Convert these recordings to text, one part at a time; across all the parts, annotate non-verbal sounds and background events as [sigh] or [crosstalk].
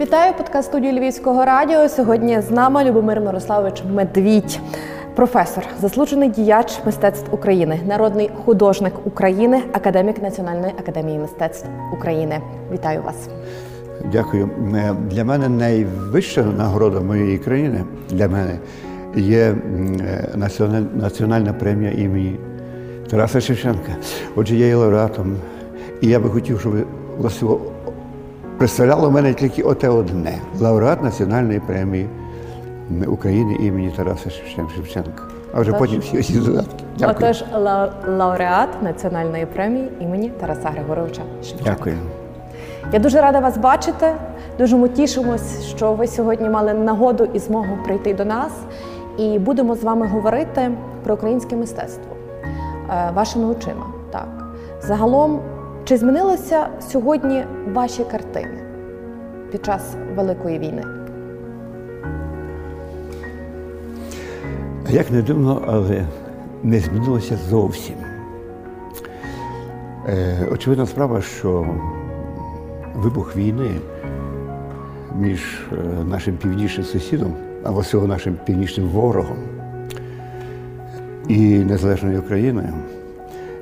Вітаю подкаст студії Львівського радіо. Сьогодні з нами Любомир Мирославович Медвідь, професор, заслужений діяч мистецтв України, народний художник України, академік Національної академії мистецтв України. Вітаю вас. Дякую. Е, Для мене найвища нагорода моєї країни для мене є е, національ- національна премія імені Тараса Шевченка. Отже, я є лауреатом, і я би хотів, щоб власне представляло в мене тільки оте одне лауреат національної премії України імені Тараса Шевченка. А вже потім всі ці додатки. Дякую. Отож, ла- лауреат Національної премії імені Тараса Григоровича Шевченка. Дякую. Я дуже рада вас бачити. Дуже ми тішимось, що ви сьогодні мали нагоду і змогу прийти до нас. І будемо з вами говорити про українське мистецтво е, вашими очима. Так, загалом, чи змінилися сьогодні ваші картини під час Великої війни? Як не дивно, але не змінилося зовсім. Е, очевидна справа, що вибух війни між е, нашим північним сусідом, або всього нашим північним ворогом і незалежною Україною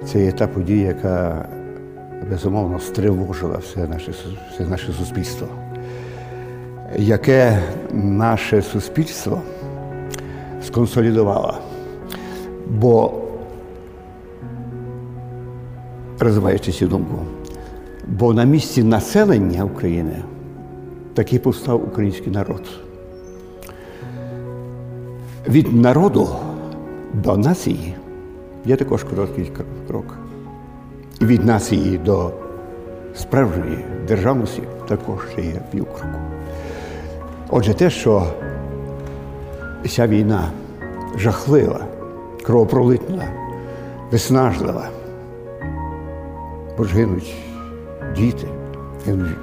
це є та подія, яка безумовно стривожила все наше, все наше суспільство. Яке наше суспільство сконсолідувала. Бо, розвиваючи цю думку, бо на місці населення України такий повстав український народ. Від народу до нації є також короткий кр- крок. Від нації до справжньої державності також ще є півкроку. Отже, те, що ця війна жахлива, кровопролитна, виснажлива. Бо ж гинуть діти, гинуть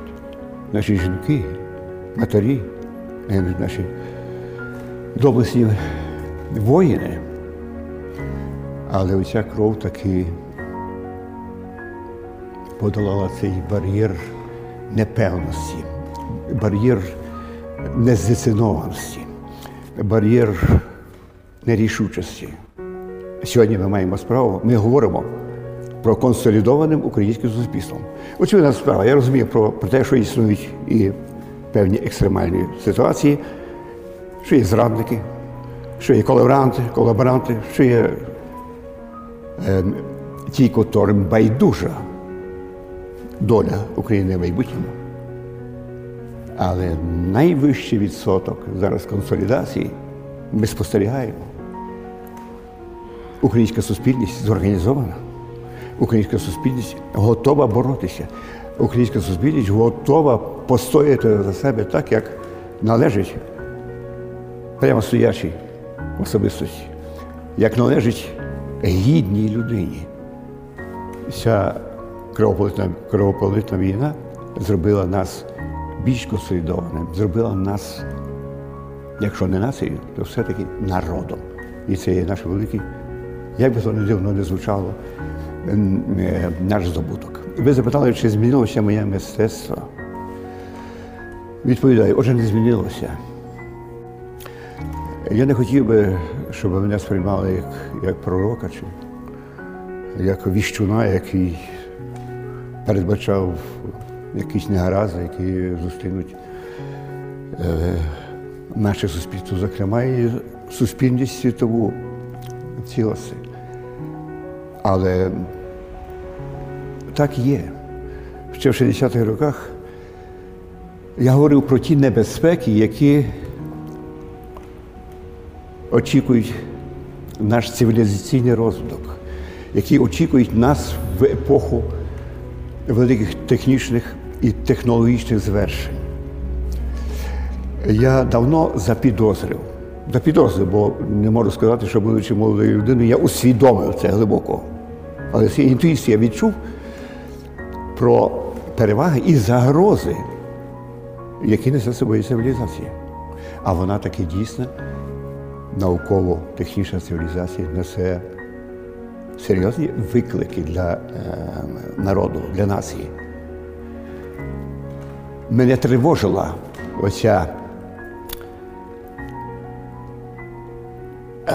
наші жінки, матері, гинуть наші доблесні воїни. Але оця кров таки подолала цей бар'єр непевності, бар'єр нездецинованості, бар'єр нерішучості. Сьогодні ми маємо справу, ми говоримо про консолідованим українським суспільством. Очевидна справа, я розумію про, про те, що існують і певні екстремальні ситуації, що є зрадники, що є колаборанти, колаборанти, що є е, ті, котрим байдужа доля України в майбутньому. Але найвищий відсоток зараз консолідації ми спостерігаємо. Українська суспільність зорганізована, українська суспільність готова боротися. Українська суспільність готова постояти за себе так, як належить прямо стоячій особистості, як належить гідній людині. Ця кровополитна, кровополитна війна зробила нас більш консолідованим, зробила нас, якщо не нацією, то все-таки народом. І це є наш великий, як би то не дивно не звучало, е, наш здобуток. Ви запитали, чи змінилося моє мистецтво? Відповідаю, отже, не змінилося. Я не хотів би, щоб мене сприймали як, як пророка чи як віщуна, який передбачав якісь негаразди, які зустрінуть е, наше суспільство, зокрема, і суспільність світову цілості. Але так є. Ще в 60-х роках я говорив про ті небезпеки, які очікують наш цивілізаційний розвиток, які очікують нас в епоху великих технічних і технологічних звершень. Я давно запідозрив, запідозрив, бо не можу сказати, що будучи молодою людиною, я усвідомив це глибоко. Але з інтуїції я відчув про переваги і загрози, які несе собою цивілізація. А вона таки дійсна, науково-технічна цивілізація несе серйозні виклики для е, народу, для нації. мене тривожила оця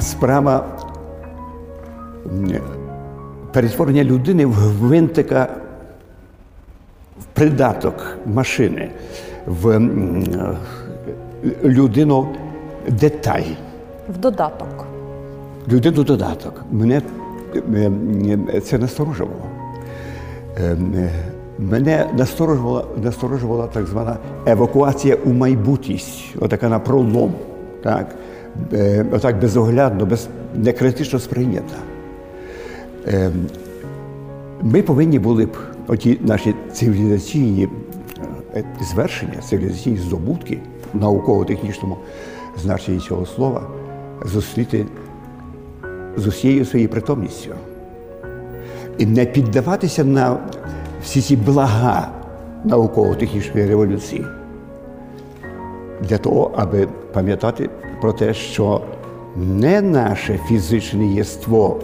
справа перетворення людини в гвинтика в придаток машини, в людину деталь. В додаток. Людину додаток. Мене е, е, це насторожувало. Е, е, Мене насторожувала, насторожувала так звана евакуація у майбутність, отака на пролом, так? Е, отак безоглядно, без, некритично сприйнята. Е, Ми повинні були б оті наші цивілізаційні е, звершення, цивілізаційні здобутки науково-технічному значенні цього слова зустріти з усією своєю притомністю. І не піддаватися на всі ці блага науково-технічної революції для того, аби пам'ятати про те, що не наше фізичне єство,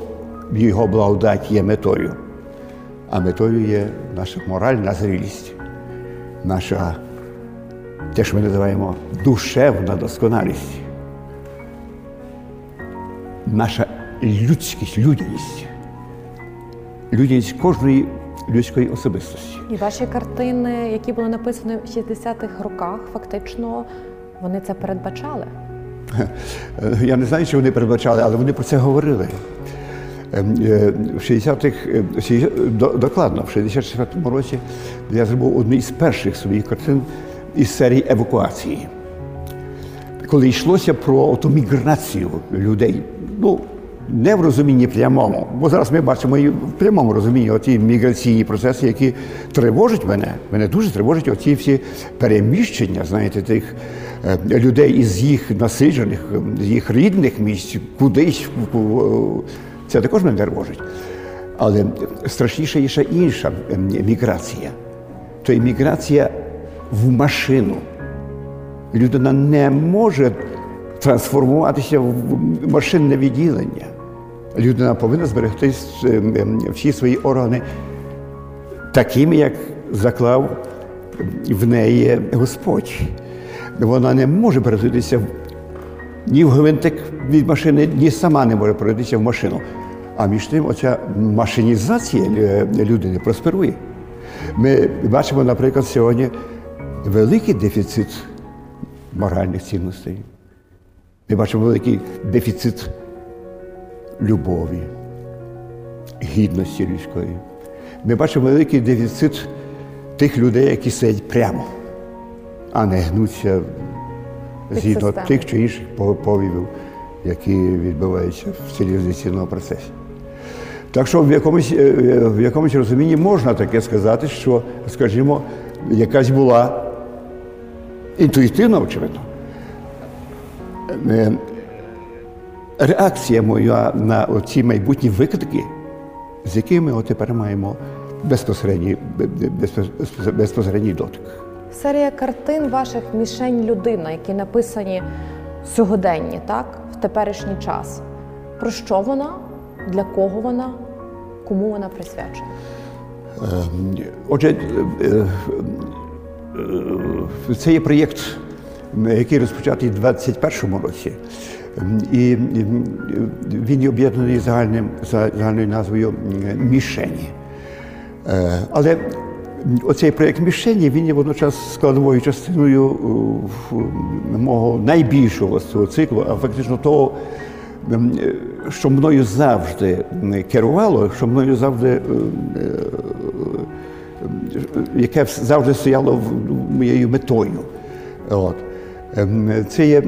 в його благодать є метою, а метою є наша моральна зрілість, наша те, що ми називаємо душевна досконалість наша людськість, людяність, людяність кожної людської особистості. І ваші картини, які були написані в 60-х роках, фактично вони це передбачали. Е, Я не знаю, чи вони передбачали, але вони про це говорили. Ем, е, В 60-х, е, в 60 до- докладно, в 64-му році я зробив одну із перших своїх картин із серії евакуації. Коли йшлося про ту міграцію людей, ну, не в розумінні прямому, бо зараз ми бачимо і в прямому розумінні оті міграційні процеси, які тривожать мене. Мене дуже тривожать оці всі переміщення, знаєте, тих е, людей із їх насиджених, з їх рідних місць, кудись. Це також мене тривожить. Але страшніша є ще інша е, міграція. То є міграція в машину. Людина не може трансформуватися в машинне відділення. Людина повинна зберегти ем, ем, всі свої органи такими, як заклав в неї Господь. Вона не може перетворитися ні в гвинтик від машини, ні сама не може перетворитися в машину. А між тим, оця машинізація людини просперує. Ми бачимо, наприклад, сьогодні великий дефіцит моральних цінностей. Ми бачимо великий дефіцит любові, гідності людської. Ми бачимо великий дефіцит тих людей, які сидять прямо, а не гнуться згідно тих чи інших по- повівів, які відбуваються в цивілізаційному процесі. Так що в якомусь, е, е, в якомусь розумінні можна таке сказати, що, скажімо, якась була інтуїтивно, очевидно. Е, Реакція моя на ці майбутні виклики, з якими от тепер маємо безпосередній, безпосередній дотик. Серія картин ваших мішень людина, які написані сьогоденні, так, в теперішній час. Про що вона? Для кого вона? Кому вона присвячена? Отже, е, е, це є проєкт, який розпочатий у 2021 році. І він є об'єднаний загальним, загальною назвою Мішені. Е, Але оцей проєкт Мішені він є водночас складовою частиною е, мого найбільшого цього циклу, а фактично того, е, що мною завжди керувало, що мною завжди яке завжди стояло моєю метою. От. Ем, Це є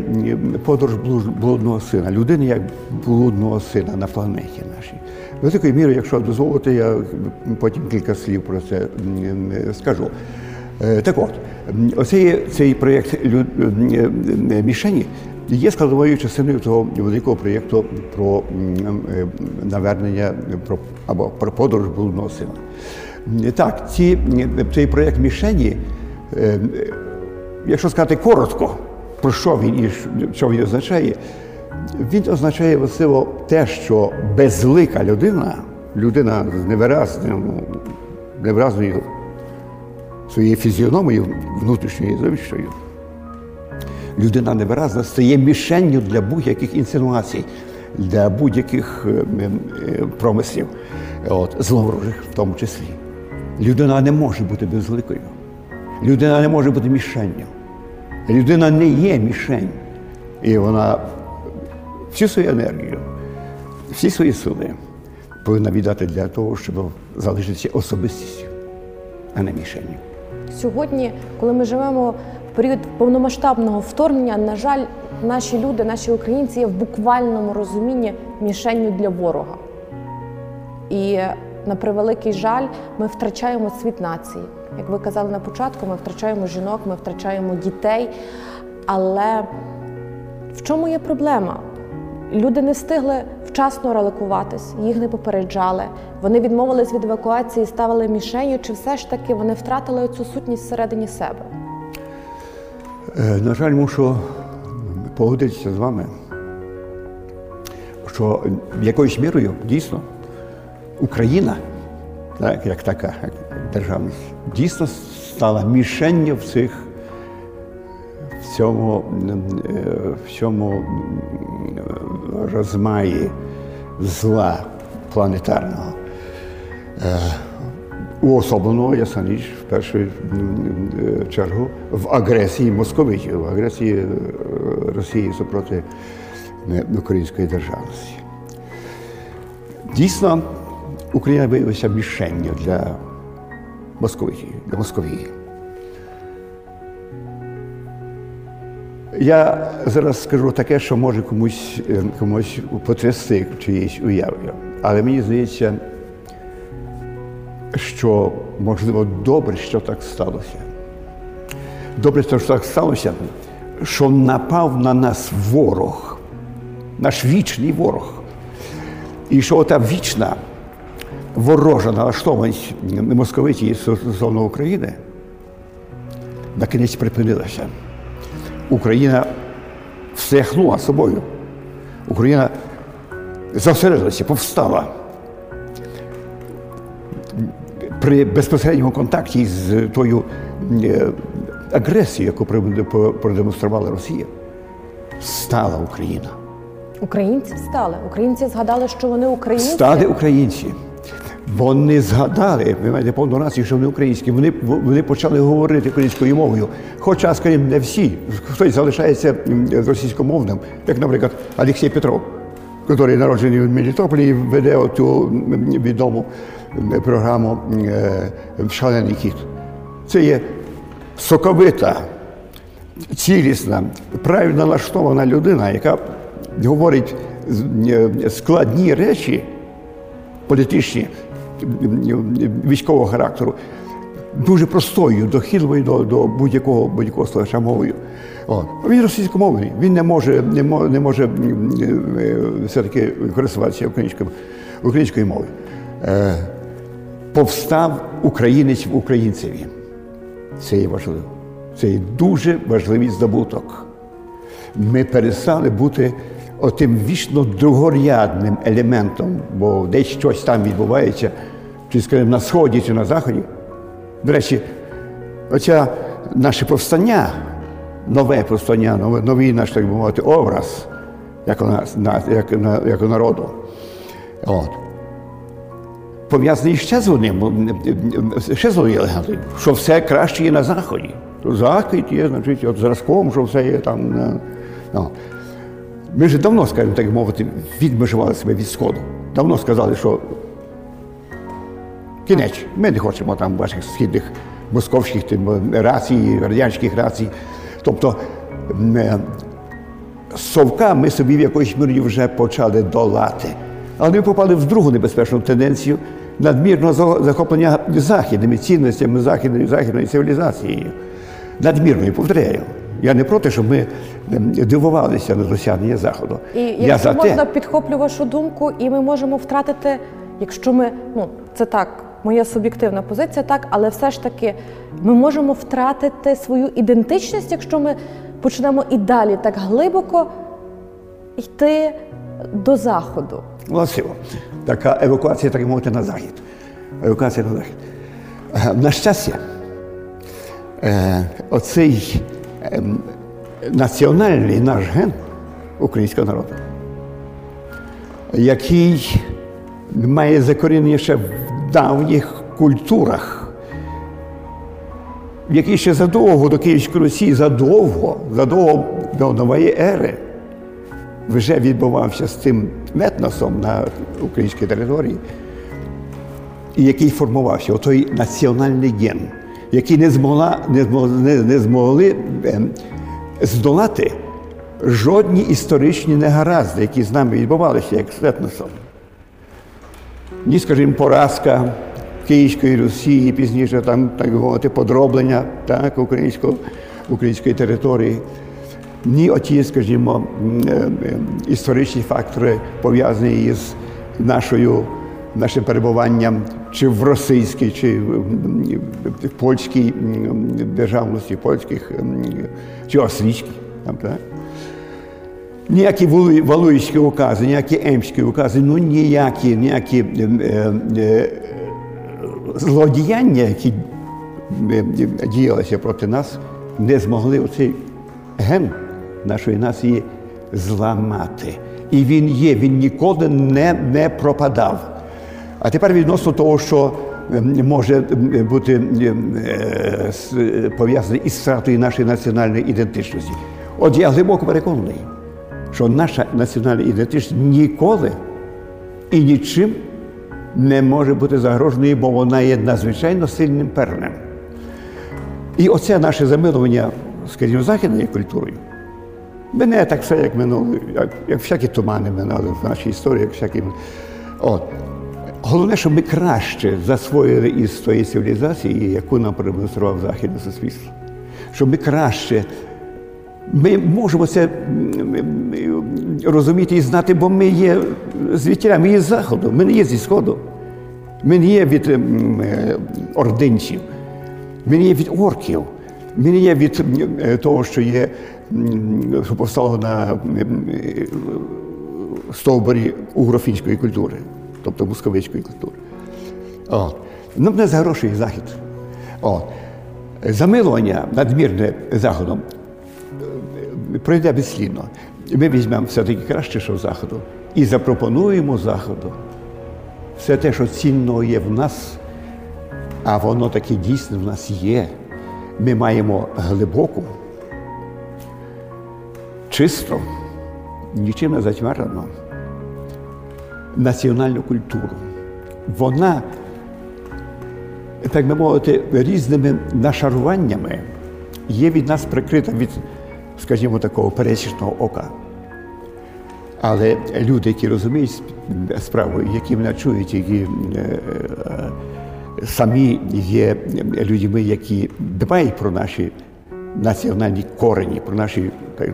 подорож блудного сина, людини як блудного сина на планеті нашій. Великою мірою, якщо дозволите, я потім кілька слів про це скажу. Е, Так от, оцей цей проєкт м, е, мішені є складовою частиною того великого проєкту про е, навернення про, або про подорож блудного сина. Так, ці, цей проєкт мішені, е, якщо сказати коротко, про що він і що він означає, він означає властиво те, що безлика людина, людина з невиразним, невиразною своєю фізіономією внутрішньою зовнішньою, людина невиразна стає мішенню для будь-яких інсинуацій, для будь-яких е, е, промислів, от, зловорожих в тому числі. Людина не може бути безликою. Людина не може бути мішенню. Людина не є мішень. І вона всю свою енергію, всі свої сили повинна віддати для того, щоб залишитися особистістю, а не мішенню. Сьогодні, коли ми живемо в період повномасштабного вторгнення, на жаль, наші люди, наші українці є в буквальному розумінні мішенню для ворога. І на превеликий жаль, ми втрачаємо світ нації. Як ви казали на початку, ми втрачаємо жінок, ми втрачаємо дітей. Але в чому є проблема? Люди не встигли вчасно релокуватись, їх не попереджали. Вони відмовились від евакуації, ставили мішенью, чи все ж таки вони втратили цю сутність всередині себе? Е, На жаль, мушу погодитися з вами, що якоюсь мірою дійсно Україна, так, як така державність, дійсно стала мішенню в цих в цьому, е, в цьому розмаї зла планетарного. Е, Уособлено, ясна річ, в першу е, чергу в агресії московитів, в агресії Росії супроти української державності. Дійсно, Україна виявилася мішенню для московитів, для Московії. Я зараз скажу таке, що може комусь, е, комусь потрясти чиїсь уяви. Але мені здається, що можливо добре, що так сталося. Добре, що так сталося, що напав на нас ворог, наш вічний ворог. І що та вічна ворожа налаштованість московиті стосовно України на кінець припинилася. Україна встряхнула собою. Україна зосередилася, повстала при безпосередньому контакті з тою е, агресією, яку продемонструвала Росія, стала Україна. Українці встали. Українці згадали, що вони українці. Стали українці. Вони згадали, ви маєте повну рацію, що вони українські. Вони, вони почали говорити українською мовою. Хоча, скажімо, не всі. Хтось залишається російськомовним, як, наприклад, Олексій Петров, який народжений в Мелітополі і веде ту відому програму е, Шалений кіт. Це є соковита, цілісна, правильно налаштована людина, яка говорить е, складні речі політичні військового характеру, дуже простою, дохідливою до, до будь-якого будь-якого слухача мовою. От. Він російськомовний, він не може, не може, не може е, все-таки користуватися українською, українською мовою. Е, повстав українець в українцеві. Це є важливо. Це є дуже важливий здобуток. Ми перестали бути отим вічно другорядним елементом, бо десь щось там відбувається, чи скажімо, на сході чи на заході. До речі, оця наше повстання, нове повстання, новий, наш, так би мовити, образ, як у нас, на- як, як у народу. От. Пов'язаний ще з одним, ще з однією легендою, що все краще є на Заході. Захід є, значить, от зразком, що все є там. ну. Ми вже давно, скажімо так мовити, відмежували себе від Сходу. Давно сказали, що кінець, ми не хочемо там ваших східних московських тим, рацій, радянських рацій. Тобто е, совка ми собі в якоїсь мірі вже почали долати. Але ми попали в другу небезпечну тенденцію надмірного захоплення західними цінностями західної, західної цивілізації. Надмірною, повторяю. Я не проти, щоб ми дивувалися на досягнення Заходу. І Я якщо за можна те, підхоплю вашу думку, і ми можемо втратити, якщо ми, ну це так, моя суб'єктивна позиція, так, але все ж таки ми можемо втратити свою ідентичність, якщо ми почнемо і далі так глибоко йти до заходу. Власиво. Така евакуація, так мовити, на захід. Евакуація на захід. Е, На щастя, е, оцей ем, національний наш ген українського народу, який має закорінення ще в давніх культурах, який ще задовго до Київської Русі, задовго, задовго до нової ери вже відбувався з цим етносом на українській території, і який формувався, отой національний ген, який не змогла, не змогли, не, змогли ем, здолати жодні історичні негаразди, які з нами відбувалися, як з етносом. Ні, скажімо, поразка Київської Русі, пізніше там так мовити, подроблення так, українського, української території. Ні, оті, скажімо, е, історичні фактори пов'язані із нашою, нашим перебуванням чи в російській, чи в польській державності, польських чи австрійській. Там, так? Ніякі Валуї- Валуївські укази, ніякі Емські укази, ну ніякі, ніякі е, е, злодіяння, які е, діялися проти нас, не змогли оцей ген нашої нації зламати. І він є, він ніколи не, не пропадав. А тепер відносно того, що е, може е, бути е, е, е, пов'язаний із втратою нашої національної ідентичності. От я глибоко переконаний, що наша національна ідентичність ніколи і нічим не може бути загроженою, бо вона є надзвичайно сильним пернем. І оце наше замилування, скажімо, західною культурою. Мене так все, як минуло, як, як всякі тумани минали в нашій історії, як всякі. От. Головне, щоб ми краще засвоїли із тої цивілізації, яку нам продемонстрував західне суспільство. Щоб ми краще. Ми можемо це розуміти і знати, бо ми є звідтіля, ми є з заходу, ми не є зі сходу. Ми не є від е, ординців, ми не є від орків, ми не є від е, того, що є що повстало на е, стовбурі угрофінської культури, тобто московицької культури. От. Нам не загрошує захід. От. Замилування надмірне заходом е, пройде безслідно. Ми візьмемо все-таки краще, що заходу, і запропонуємо заходу все те, що цінного є в нас, а воно таки дійсно в нас є. Ми маємо глибоку, чисто, нічим не затьмарену національну культуру. Вона, так би мовити, різними нашаруваннями є від нас прикрита від, скажімо, такого пересічного ока. Але люди, які розуміють справу, які мене чують, які е, е, самі є людьми, які дбають про наші національні корені, про наші,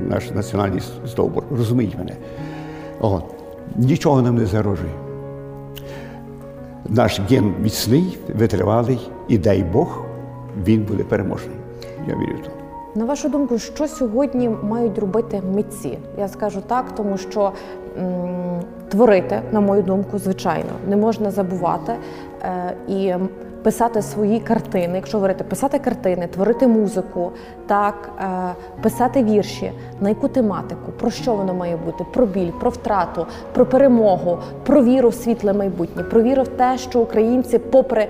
наш національний стовбур, розуміють мене. От. Нічого нам не загрожує. Наш ген міцний, витривалий, і дай Бог, він буде переможний. Я вірю в то. На вашу думку, що сьогодні мають робити митці? Я скажу так, тому що м, творити, на мою думку, звичайно, не можна забувати е, і писати свої картини. Якщо говорити, писати картини, творити музику, так, е, писати вірші. На яку тематику? Про що воно має бути? Про біль, про втрату, про перемогу, про віру в світле майбутнє, про віру в те, що українці, попри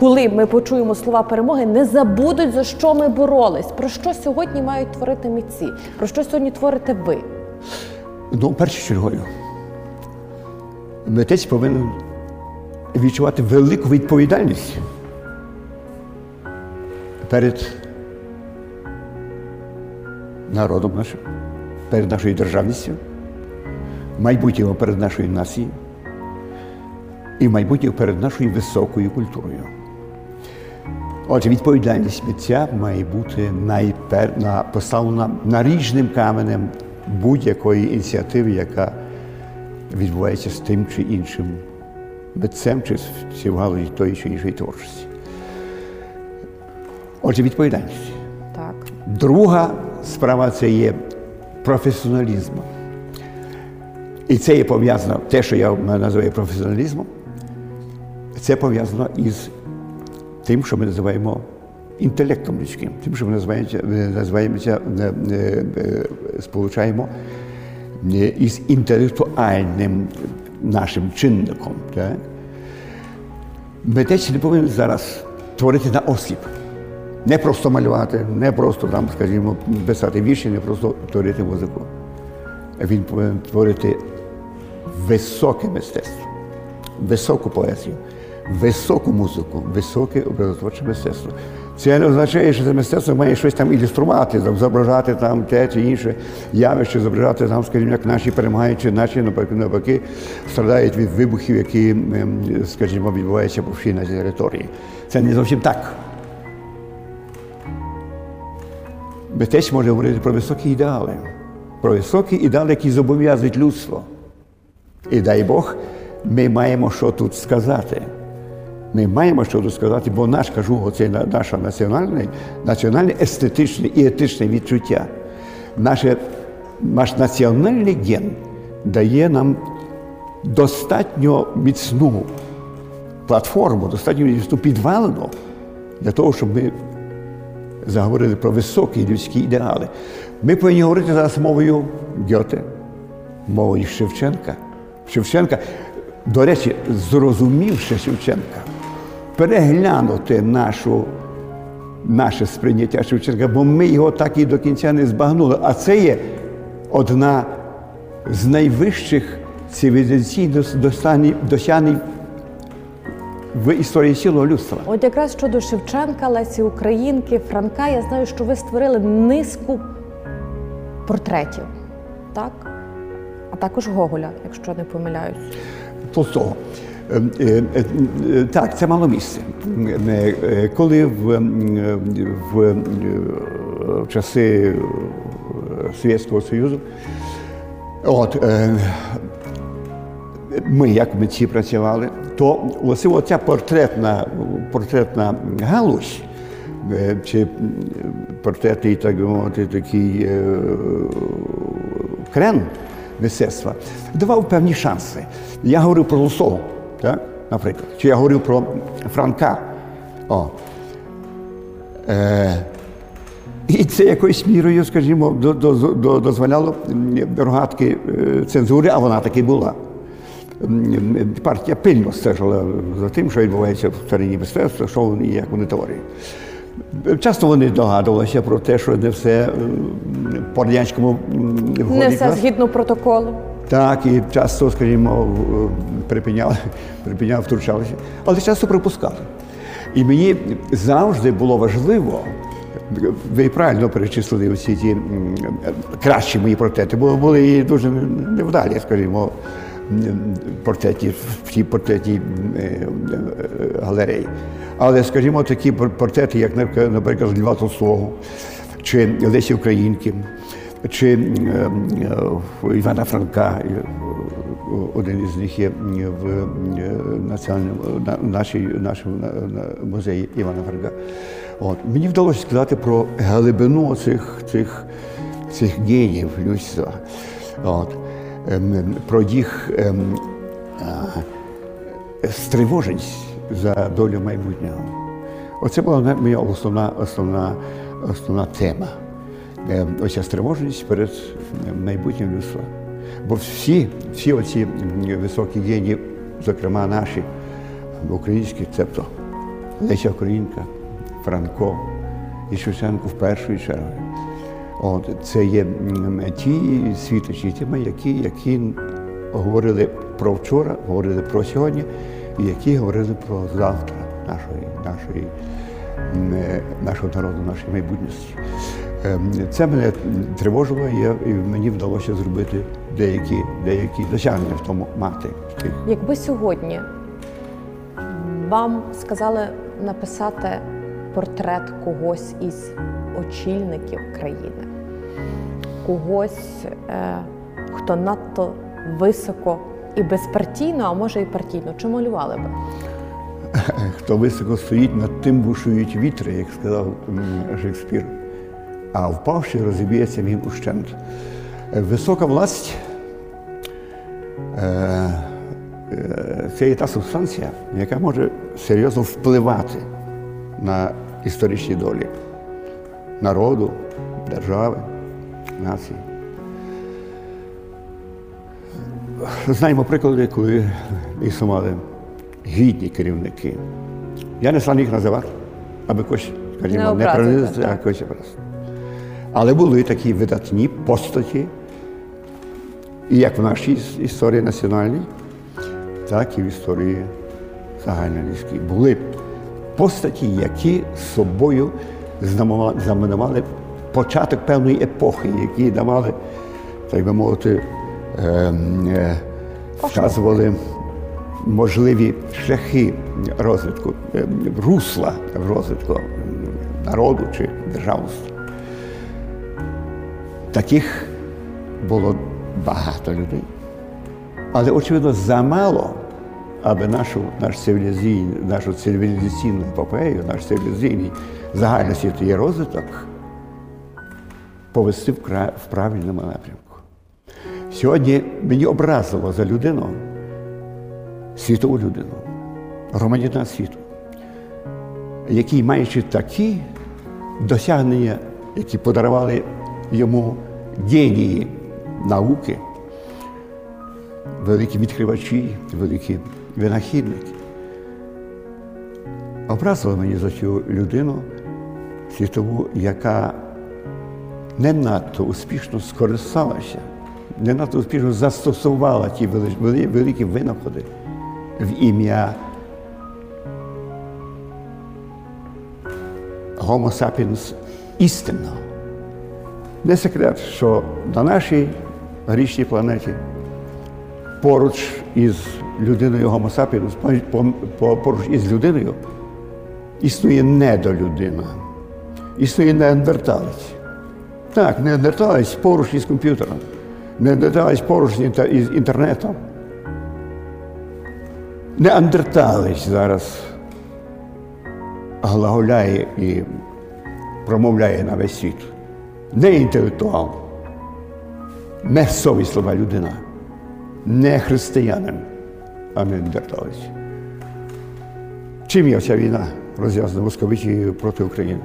коли ми почуємо слова перемоги, не забудуть за що ми боролись. Про що сьогодні мають творити митці? Про що сьогодні творите ви? Ну, першочерговою, митець повинен відчувати велику відповідальність перед народом нашим, перед нашою державністю, майбутнього перед нашою нацією і майбутнього перед нашою високою культурою. Отже, відповідальність митця має бути найпер... на... поставлена наріжним каменем будь-якої ініціативи, яка відбувається з тим чи іншим митцем чи в галузі тої чи іншої творчості. Отже, відповідальність. Так. Друга справа це є професіоналізм. І це є пов'язано, те, що я називаю професіоналізмом, це пов'язано із тим, що ми називаємо інтелектом людським, тим, що ми називаємося, називаємося е, е, е, сполучаємо із інтелектуальним нашим чинником. Так? Митець не повинен зараз творити на осліп. Не просто малювати, не просто там, скажімо, писати вірші, не просто творити музику. Він повинен творити високе мистецтво, високу поезію, високу музику, високе образотворче мистецтво. Це не означає, що це мистецтво має щось там ілюструвати, там, зображати там те чи інше явище, зображати там, скажімо, як наші перемагаючи, наші навпаки, страдають від вибухів, які, ем, скажімо, відбуваються по всій нашій території. Це не зовсім так. Митець може говорити про високі ідеали, про високі ідеали, які зобов'язують людство. І дай Бог, ми маємо що тут сказати. Ми маємо що тут сказати, бо наш кажу, оце наше національне, національне естетичне і етичне відчуття. Наше, наш національний ген дає нам достатньо міцну платформу, достатньо міцну підвалину для того, щоб ми заговорили про високі людські ідеали. Ми повинні говорити зараз мовою Гьоте, мовою Шевченка. Шевченка, до речі, зрозумівши Шевченка, переглянути нашу, наше сприйняття Шевченка, бо ми його так і до кінця не збагнули. А це є одна з найвищих цивілізаційних досягнень- в історії цілого людства. От якраз щодо Шевченка, Лесі Українки, Франка, я знаю, що ви створили низку портретів, так? А також Гоголя, якщо не помиляюсь. Толстого. Е, е, е, Так, це мало місце. Коли в, в, в часи Совєтського Союзу, от, ми, як митці працювали, то власне ця портретна, портретна галузь, чи м, портрети, так би мовити, такий крен мистецтва, давав певні шанси. Я говорив про Лусо, так, наприклад, чи я говорив про Франка. О. Е, і це якоюсь мірою, скажімо, до- до- до- дозволяло рогатки е, цензури, а вона таки була. Партія пильно стежила за тим, що відбувається в стороні мистецтва, що вони як вони творять. Часто вони догадувалися про те, що не все по радянському Не все згідно протоколу. Так, і часто, скажімо, припиняли, [laughs] припиняли, втручалися, але часто припускали. І мені завжди було важливо, ви правильно перечислили всі ті кращі мої портрети, бо були і дуже невдалі, скажімо, портреті, в тій портреті м, е, е, галереї. Але, скажімо, такі портрети, як, наприклад, Льва Толстого, чи Лесі Українки, чи Івана Франка, один із них є в національному нашій, нашому на- на музеї Івана Франка. От. Мені вдалося сказати про глибину цих, цих, цих генів людства, От. Про їх стривоженість за долю майбутнього. Оце була моя основна, основна, основна тема. Е, Оця стривоженість перед е, майбутнім людства. Бо всі, всі оці високі генії, зокрема наші, українські, цебто Леся Українка, Франко і Шевченко в першу чергу. От, це є ті світочі, ті маяки, які говорили про вчора, говорили про сьогодні, і які говорили про завтра нашої, нашої, е, нашого народу, нашої майбутності. Ем, Це мене тривожило, і, мені вдалося зробити деякі, деякі досягнення в тому мати. Якби сьогодні вам сказали написати портрет когось із очільників країни, когось, е, хто надто високо і безпартійно, а може і партійно, чи малювали би? Хто високо стоїть, над тим бушують вітри, як сказав Шекспір, а впавши, розіб'ється він ущент. Е, Висока власть е, е, це є та субстанція, яка може серйозно впливати на історичні долі народу, держави, нації. Знаємо приклади, коли існували гідні керівники. Я не став їх називати, аби когось, Не не принизити, а когось образити. Але були такі видатні постаті, і як в нашій історії національній, так і в історії загальнолюдській. Були постаті, які з собою знаменували початок певної епохи, які давали, так би мовити, ем, е, вказували можливі шляхи розвитку, е, русла розвитку народу чи державності. Таких було багато людей. Але, очевидно, замало, аби нашу, наш цивілізаційний, нашу цивілізаційну епопею, наш цивілізаційний загальносвітовий розвиток повести в, кра- в правильному напрямку. Сьогодні мені образило за людину, світову людину, громадянина світу, який, маючи такі досягнення, які подарували йому генії науки, великі відкривачі, великі винахідники. Образило мені за цю людину світову, яка не надто успішно скористалася, не надто успішно застосувала ті вели- вели- великі винаходи в ім'я Homo sapiens істинного. Не секрет, що на нашій грішній планеті поруч із людиною Homo sapiens, по- по- поруч із людиною існує недолюдина, існує неандерталець. Так, неандерталець поруч із комп'ютером, неандерталець поруч із інтернетом. Неандерталець зараз глаголяє і промовляє на весь світ. Не інтелектуал, не совіслива людина, не християнин, а неандерталець. Чим є ця війна розв'язана московичі проти України?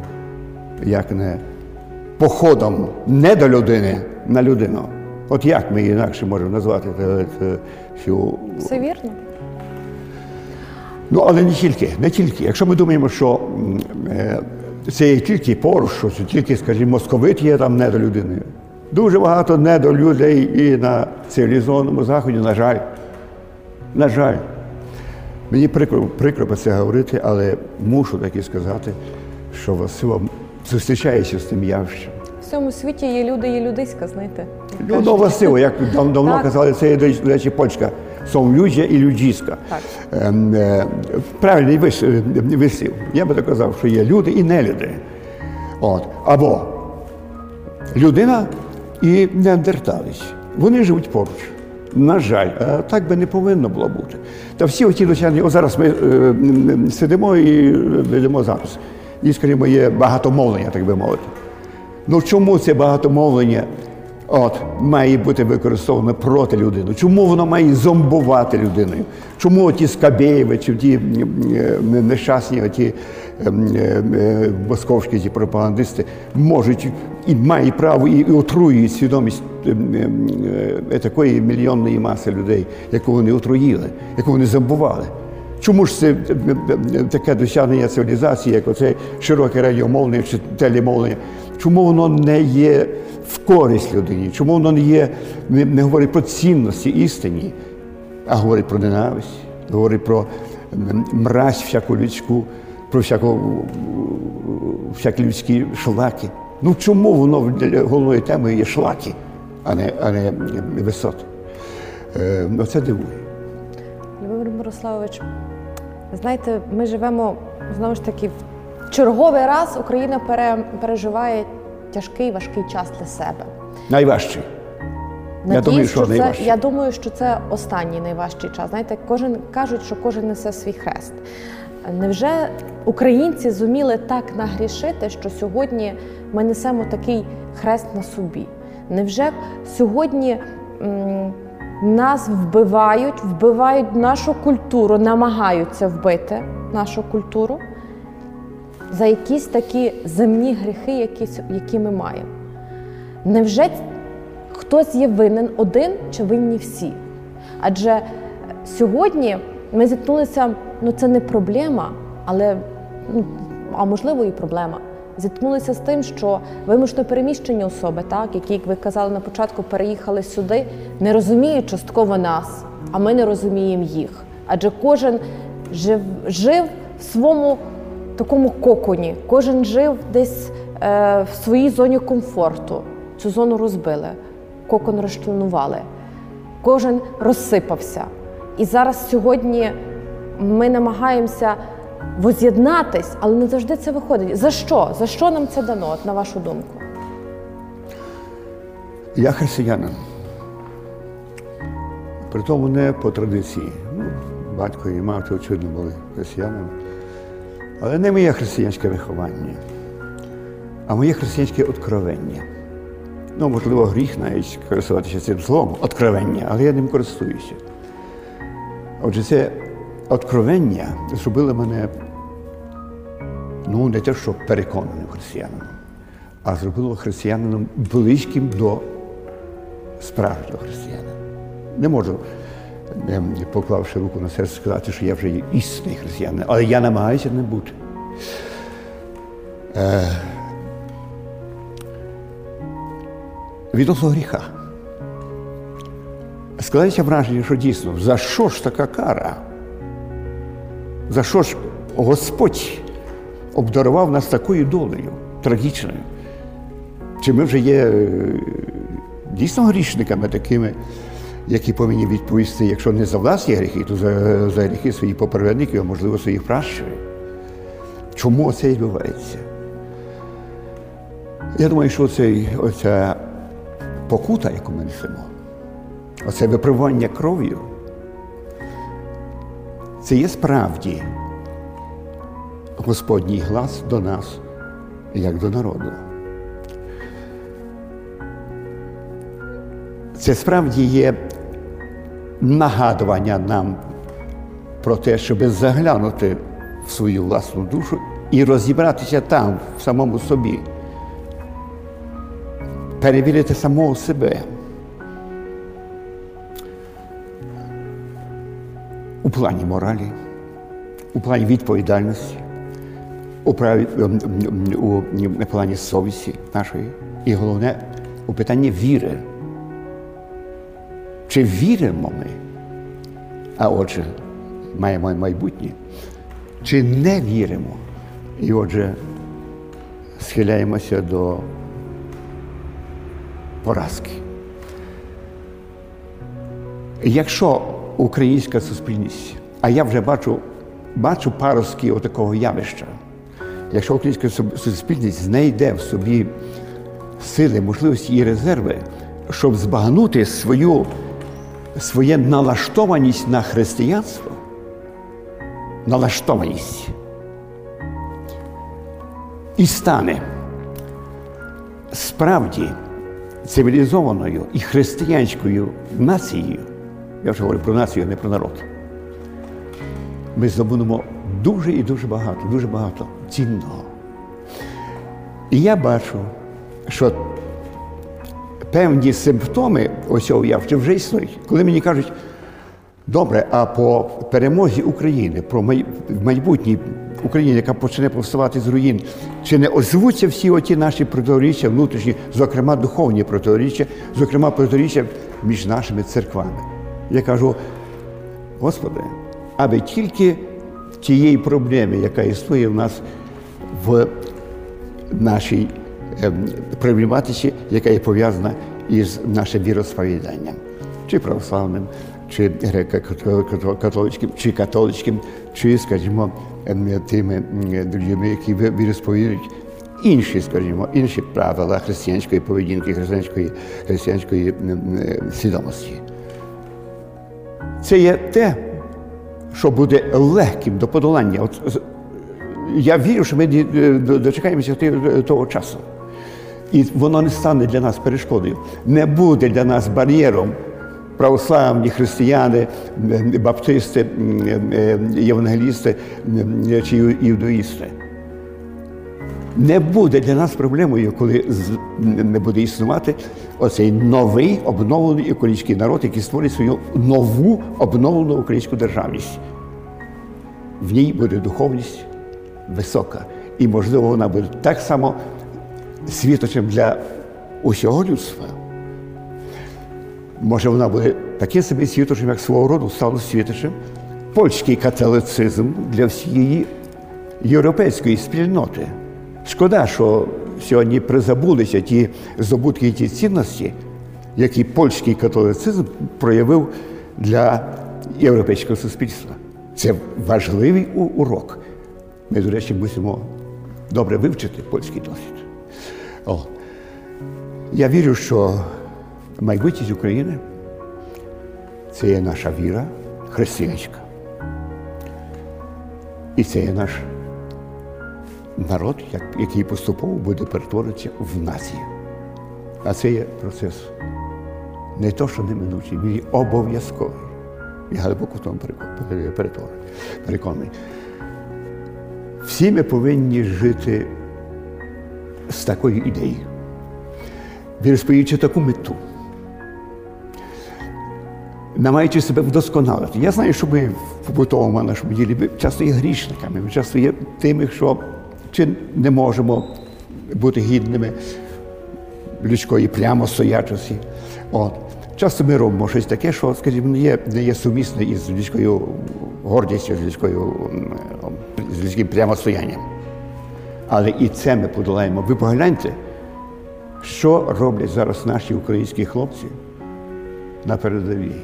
Як не походом не до людини на людину. От як ми інакше можемо назвати цю Все вірно. Ну, але не тільки, не тільки. Якщо ми думаємо, що е, це є тільки поруч, це тільки, скажімо, московит є там недолюдиною. Дуже багато недолюдей і на цивілізованому заході, на жаль. На жаль. Мені прикро, прикро про це говорити, але мушу таки сказати, що Васило зустрічається з тим явищем. В цьому світі є люди, є людиська, знаєте. Ну, ну властиво, як дав- давно Так. казали, це є, до речі, польська. Сон людзя і е, Правильний вис- вислів. Я би так казав, що є люди і нелюди. От. Або людина і неандерталець. Вони живуть поруч. На жаль, а так би не повинно було бути. Та всі оті досягнення, от зараз ми е, сидимо і е, ведемо запис. І, скажімо, є багатомовлення, так би мовити. Ну чому це багатомовлення от, має бути використоване проти людини? Чому воно має зомбувати людиною? Чому ті Скабєєви, чи ті е, нещасні ті ем, е, е, московські ті пропагандисти можуть і мають право і, отруюють свідомість такої мільйонної маси людей, яку вони отруїли, яку вони зомбували? Чому ж це таке досягнення цивілізації, як оце широке радіомовлення чи телемовлення? Чому воно не є користь людині? Чому воно не є, не, не говорить про цінності істині, а говорить про ненависть, говорить про мразь всяку людську, про всяку, всякі людські шлаки? Ну чому воно для головною темою є шлаки, а не, а не висоти? Е, ну, це дивує. Любомир Мирославович, знаєте, ми живемо знову ж таки в черговий раз Україна пере, переживає тяжкий важкий час для себе. Найважче. Я думаю, що це, я думаю, що це останній найважчий час. Знаєте, кожен кажуть, що кожен несе свій хрест. Невже українці зуміли так нагрішити, що сьогодні ми несемо такий хрест на собі? Невже сьогодні м, нас вбивають, вбивають нашу культуру, намагаються вбити нашу культуру? За якісь такі земні гріхи, які, які ми маємо. Невже хтось є винен один чи винні всі? Адже е, сьогодні ми зіткнулися, ну це не проблема, але ну, а можливо і проблема. Зіткнулися з тим, що вимушено переміщені особи, так, які, як ви казали на початку, переїхали сюди, не розуміють частково нас, а ми не розуміємо їх. Адже кожен жив, жив в своєму такому коконі, кожен жив десь е, в своїй зоні комфорту. Цю зону розбили, кокон розчленували, кожен розсипався. І зараз сьогодні ми намагаємося воз'єднатись, але не завжди це виходить. За що? За що нам це дано, от, на вашу думку? Я християнин. Притому не по традиції. Ну, батько і мати, очевидно, були християнами. Але не моє християнське виховання, а моє християнське откровення. Ну, можливо, гріх навіть користуватися цим словом откровення, але я ним користуюся. Отже, це откровення зробило мене, ну, не те, що переконаним християнином, а зробило християнином близьким до справжнього християнина. Не можу, поклавши руку на серце, сказати, що я вже істинний християнин, але я намагаюся не бути. Е, відносно гріха. Складається враження, що дійсно, за що ж така кара? За що ж Господь обдарував нас такою долею трагічною? Чи ми вже є е, дійсно грішниками такими, які повинні відповісти, якщо не за власні гріхи, то за, за гріхи своїх попередників, а можливо своїх пращурів? Чому це відбувається? Я думаю, що цей, оця покута, яку ми несемо, оце випривання кров'ю, це є справді Господній глас до нас, як до народу. Це справді є нагадування нам про те, щоб заглянути в свою власну душу і розібратися там, в самому собі, перевірити самого себе. У плані моралі, у плані відповідальності, у, праві, ем, ем, у плані совісті нашої, і головне у питанні віри. Чи віримо ми, а отже, маємо майбутнє, чи не віримо, і отже, схиляємося до поразки. Якщо українська суспільність, а я вже бачу, бачу паростки отакого явища, якщо українська суспільність знайде в собі сили, можливості і резерви, щоб збагнути свою, своє налаштованість на християнство, налаштованість. І стане справді цивілізованою і християнською нацією, я вже говорю про націю, а не про народ, ми здобудемо дуже і дуже багато, дуже багато цінного. І я бачу, що певні симптоми ось цього явища вже існують. Коли мені кажуть, добре, а по перемозі України, про май- майбутній Україні, яка почне повставати з руїн, чи не озвуться всі оті наші протиріччя внутрішні, зокрема духовні протиріччя, зокрема протиріччя між нашими церквами? Я кажу, Господи, аби тільки тієї проблеми, яка існує в нас в нашій проблематиці, яка є пов'язана із нашим віросповіданням, чи православним, чи греко-католицьким, чи католицьким, чи, скажімо, ем, тими м, людьми, які віросповідують інші, скажімо, інші правила християнської поведінки, християнської, християнської свідомості. Це є те, що буде легким до подолання. От, я вірю, що ми е, дочекаємося того часу. І воно не стане для нас перешкодою, не буде для нас бар'єром православні християни, баптисти, євангелісти чи іудоїсти. Не буде для нас проблемою, коли не буде існувати оцей новий обновлений український народ, який створить свою нову обновлену українську державність. В ній буде духовність висока. І, можливо, вона буде так само світочем для усього людства. Може, вона буде таким собі світочем, як свого роду стало світочем польський католицизм для всієї європейської спільноти. Шкода, що сьогодні призабулися ті здобутки і ті цінності, які польський католицизм проявив для європейського суспільства. Це важливий урок. Ми, до речі, мусимо добре вивчити польський досвід. О. Я вірю, що майбутність України це є наша віра християнська. І це є наш народ, який поступово буде перетворитися в націю. А це є процес не то, що неминучий, він обов'язковий. Я глибоко в тому переконаний. Всі ми повинні жити з такою ідеєю, віросповіючи таку мету, намагаючи себе вдосконалити. Я знаю, що ми в побутовому нашому ділі ми часто є грішниками, ми часто є тими, що чи не можемо бути гідними людської прямостоячості. От. Часто ми робимо щось таке, що, скажімо, не є, не є сумісне із людською гордістю, з людською з людським прямостоянням. Але і це ми подолаємо. Ви погляньте, що роблять зараз наші українські хлопці на передовій.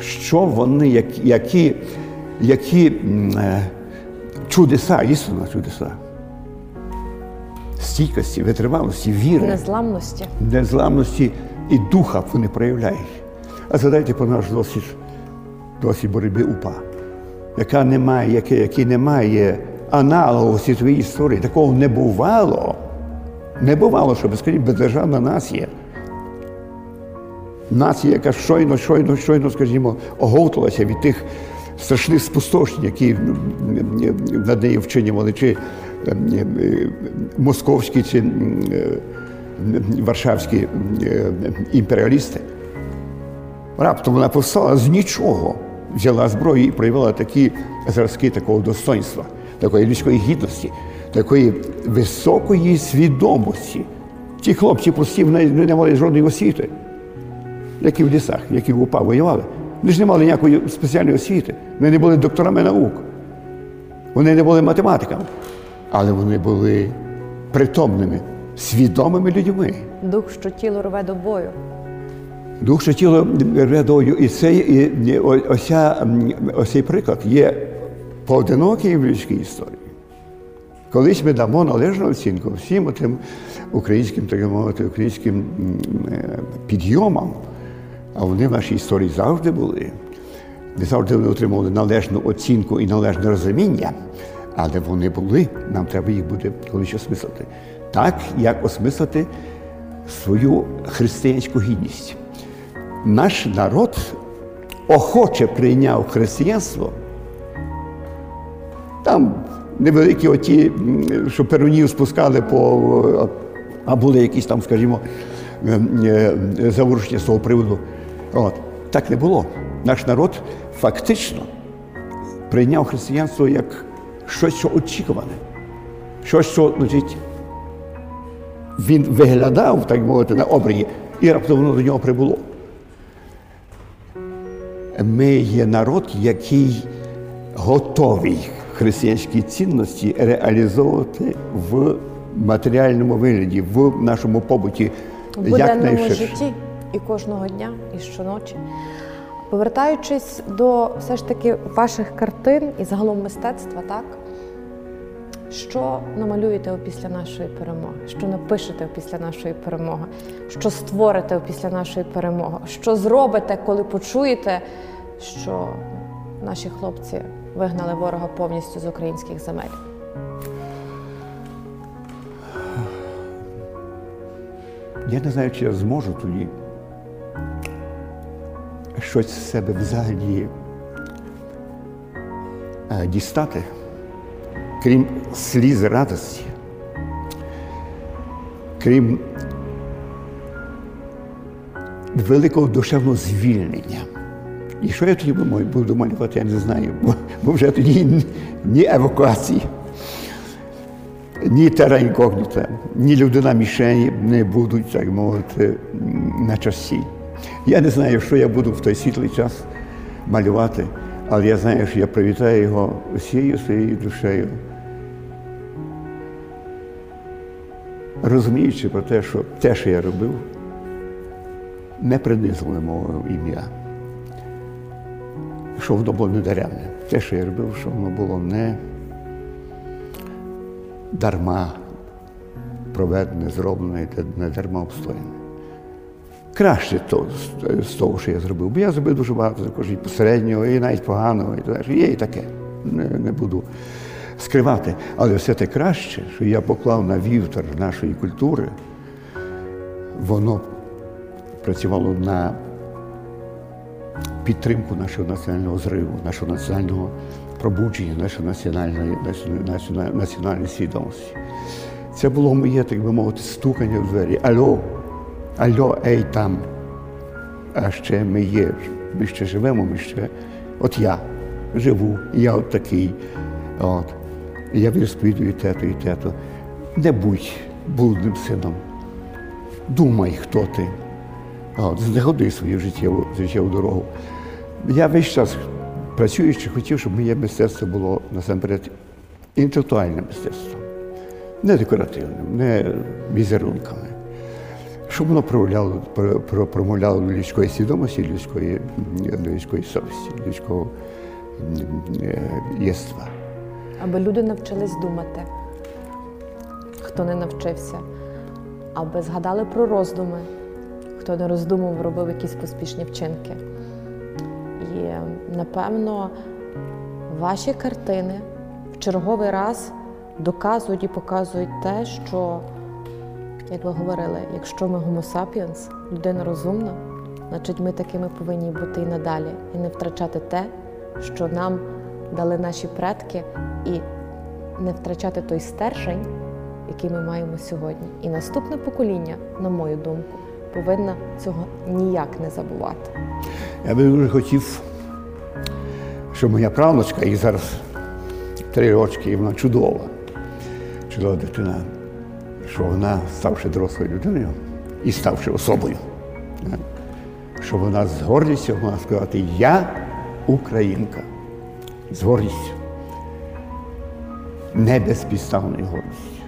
Що вони, які, які е, чудеса, істинно чудеса, стійкості, витривалості, віри Незламності. незламності і духа вони проявляють. А згадайте про наш досвід, боротьби УПА, яка не має, яке, який не має аналогу в світовій історії. Такого не бувало. Не бувало, щоб, скажімо, бездержавна нація. Нація, яка щойно, щойно, щойно, скажімо, оговталася від тих страшних спустошень, які над нею вчинювали, чи е, е, московські, чи е, варшавські е, імперіалісти. Раптом вона повстала з нічого, взяла зброю і проявила такі зразки такого достоинства, такої людської гідності, такої високої свідомості. Ті хлопці прості не мали жодної освіти, які в лісах, які в УПА воювали. Вони ж не мали ніякої спеціальної освіти. Вони не були докторами наук. Вони не були математиками, але вони були притомними, свідомими людьми. Дух, що тіло рве до бою. Дух, що тіло рядою, і цей, і, і, ося, ось цей приклад є поодинокий в людській історії. Колись ми дамо належну оцінку всім тим українським, так мовити, українським е, підйомам, а вони в нашій історії завжди були. Не завжди вони отримували належну оцінку і належне розуміння, але вони були, нам треба їх буде колись осмислити. Так, як осмислити свою християнську гідність. Наш народ охоче прийняв християнство. Там невеликі оті, що перунів спускали по, а були якісь там, скажімо, е, е, заворушення з того приводу. От. Так не було. Наш народ фактично прийняв християнство як щось, що очікуване, щось, що значить, він виглядав, так мовити, на обрії, і раптом до нього прибуло. Ми є народ, який готовий християнські цінності реалізовувати в матеріальному вигляді, в нашому побуті в буденному житті і кожного дня, і щоночі. Повертаючись до все ж таки ваших картин і загалом мистецтва, так? Що намалюєте після нашої перемоги? Що напишете після нашої перемоги? Що створите після нашої перемоги? Що зробите, коли почуєте, що наші хлопці вигнали ворога повністю з українських земель? Я не знаю, чи я зможу тоді щось з себе взагалі е, дістати, крім сліз радості, крім великого душевного звільнення. І що я тоді буду малювати, я не знаю, бо, бо вже тоді ні, евакуації, ні тера інкогніта, ні людина мішені не будуть, так мовити, на часі. Я не знаю, що я буду в той світлий час малювати, але я знаю, що я привітаю його усією своєю душею. Розуміючи про те, що те, що я робив, не принизило мого ім'я. Воно було не даремне. Те, що я робив, що воно було не дарма проведене, зроблене, і не дарма обстояне. Краще то, з того, що я зробив. Бо я зробив дуже багато також і посереднього, і навіть поганого, і так. Є і таке. Не, не буду скривати. Але все те краще, що я поклав на вівтар нашої культури, воно працювало на підтримку нашого національного зриву, нашого національного пробудження, нашої національної, національної, національної свідомості. Це було моє, так би мовити, стукання в двері. Альо, альо, ей там. А ще ми є, ми ще живемо, ми ще. От я живу, я от такий. От. Я відсповідую тето і тето. Не будь блудним сином. Думай, хто ти. От, знегоди свою життєву, життєву дорогу. Я весь час працюючи, хотів, щоб моє мистецтво було насамперед інтелектуальним мистецтвом, не декоративним, не візерунками. Щоб воно промовляло, про- про- промовляло людської свідомості, людської, людської совісті, людського е, єства. Аби люди навчились думати, хто не навчився, аби згадали про роздуми, хто не роздумав, робив якісь поспішні вчинки. І напевно ваші картини в черговий раз доказують і показують те, що, як ви говорили, якщо ми Homo людина розумна, значить ми такими повинні бути і надалі, і не втрачати те, що нам дали наші предки, і не втрачати той стержень, який ми маємо сьогодні. І наступне покоління, на мою думку, повинна цього ніяк не забувати. Я би дуже хотів, щоб моя правнучка, їй зараз три рочки, і вона чудова, чудова дитина, що вона, ставши дорослою людиною і ставши особою, щоб вона з гордістю могла сказати Я українка. З гордістю. Не безпідставною гордістю.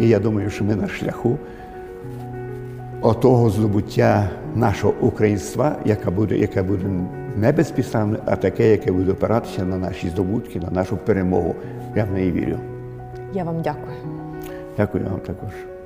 І я думаю, що ми на шляху отого здобуття нашого українства, яке буде, яке буде не безпідставне, а таке, яке буде опиратися на наші здобутки, на нашу перемогу. Я в неї вірю. Я вам дякую. Дякую вам також.